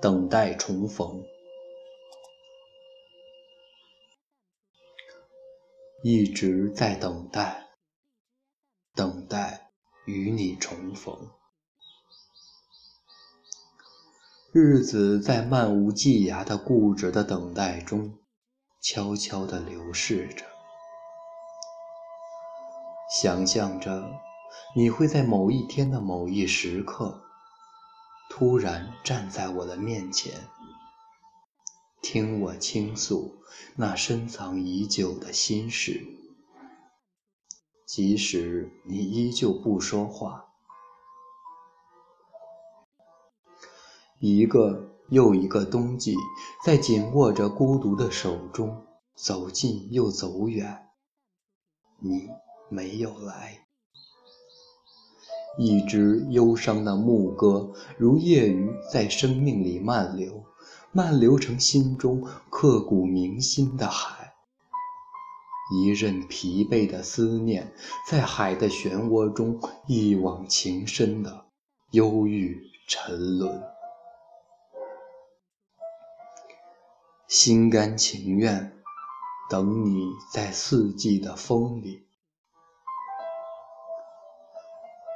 等待重逢。一直在等待，等待与你重逢。日子在漫无际涯的固执的等待中，悄悄地流逝着。想象着，你会在某一天的某一时刻，突然站在我的面前，听我倾诉那深藏已久的心事。即使你依旧不说话。一个又一个冬季，在紧握着孤独的手中走近又走远，你没有来。一支忧伤的牧歌，如夜雨在生命里漫流，漫流成心中刻骨铭心的海。一任疲惫的思念，在海的漩涡中一往情深的忧郁沉沦。心甘情愿等你在四季的风里，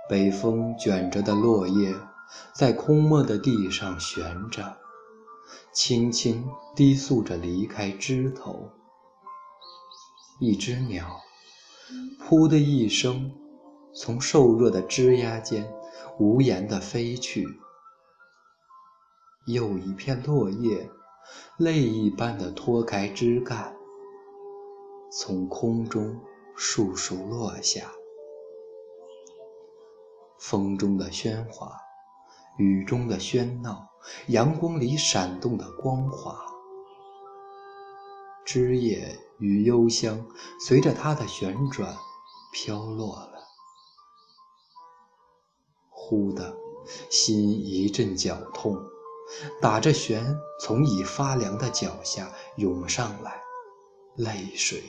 北风卷着的落叶在空漠的地上悬着，轻轻低诉着离开枝头。一只鸟，噗的一声，从瘦弱的枝桠间无言地飞去。又一片落叶。泪一般的脱开枝干，从空中簌簌落下。风中的喧哗，雨中的喧闹，阳光里闪动的光华，枝叶与幽香随着它的旋转飘落了。忽的，心一阵绞痛。打着旋，从已发凉的脚下涌上来，泪水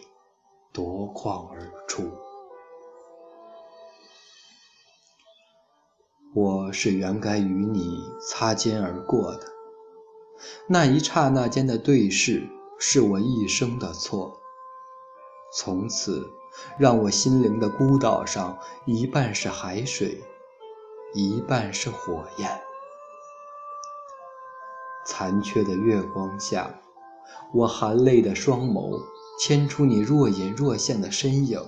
夺眶而出。我是原该与你擦肩而过的，那一刹那间的对视，是我一生的错。从此，让我心灵的孤岛上，一半是海水，一半是火焰。残缺的月光下，我含泪的双眸牵出你若隐若现的身影。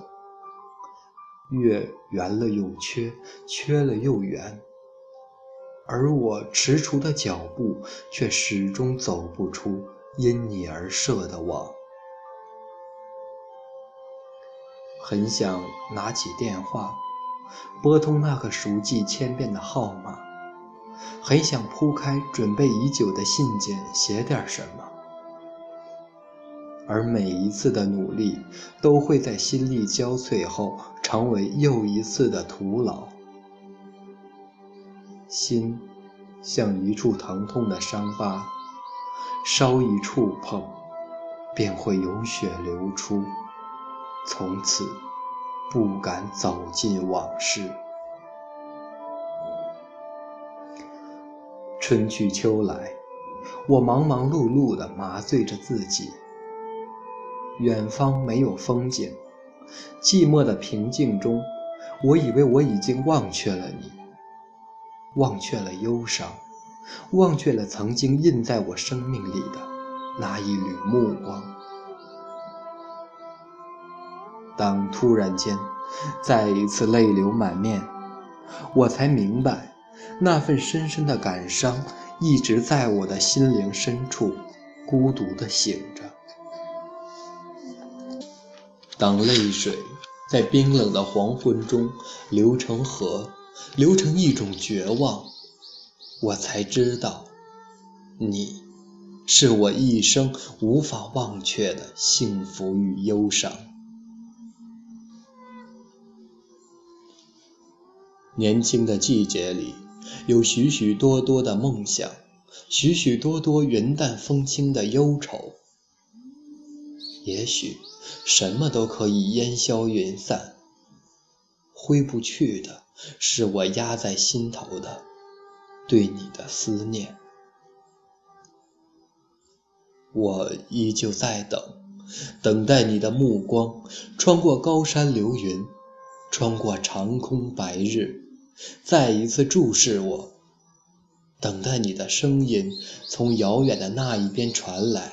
月圆了又缺，缺了又圆，而我踟蹰的脚步却始终走不出因你而设的网。很想拿起电话，拨通那个熟记千遍的号码。很想铺开准备已久的信件，写点什么，而每一次的努力都会在心力交瘁后成为又一次的徒劳。心像一处疼痛的伤疤，稍一触碰，便会有血流出，从此不敢走进往事。春去秋来，我忙忙碌碌地麻醉着自己。远方没有风景，寂寞的平静中，我以为我已经忘却了你，忘却了忧伤，忘却了曾经印在我生命里的那一缕目光。当突然间，再一次泪流满面，我才明白。那份深深的感伤，一直在我的心灵深处孤独地醒着。当泪水在冰冷的黄昏中流成河，流成一种绝望，我才知道，你是我一生无法忘却的幸福与忧伤。年轻的季节里。有许许多多的梦想，许许多多云淡风轻的忧愁。也许什么都可以烟消云散，挥不去的是我压在心头的对你的思念。我依旧在等，等待你的目光穿过高山流云，穿过长空白日，再一次注视我。等待你的声音从遥远的那一边传来，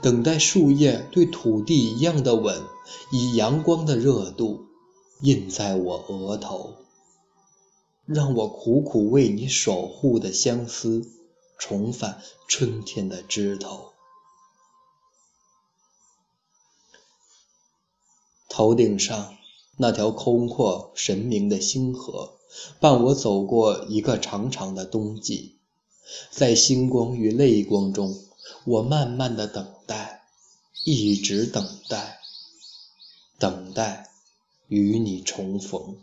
等待树叶对土地一样的吻，以阳光的热度印在我额头，让我苦苦为你守护的相思重返春天的枝头。头顶上那条空阔神明的星河，伴我走过一个长长的冬季。在星光与泪光中，我慢慢的等待，一直等待，等待与你重逢。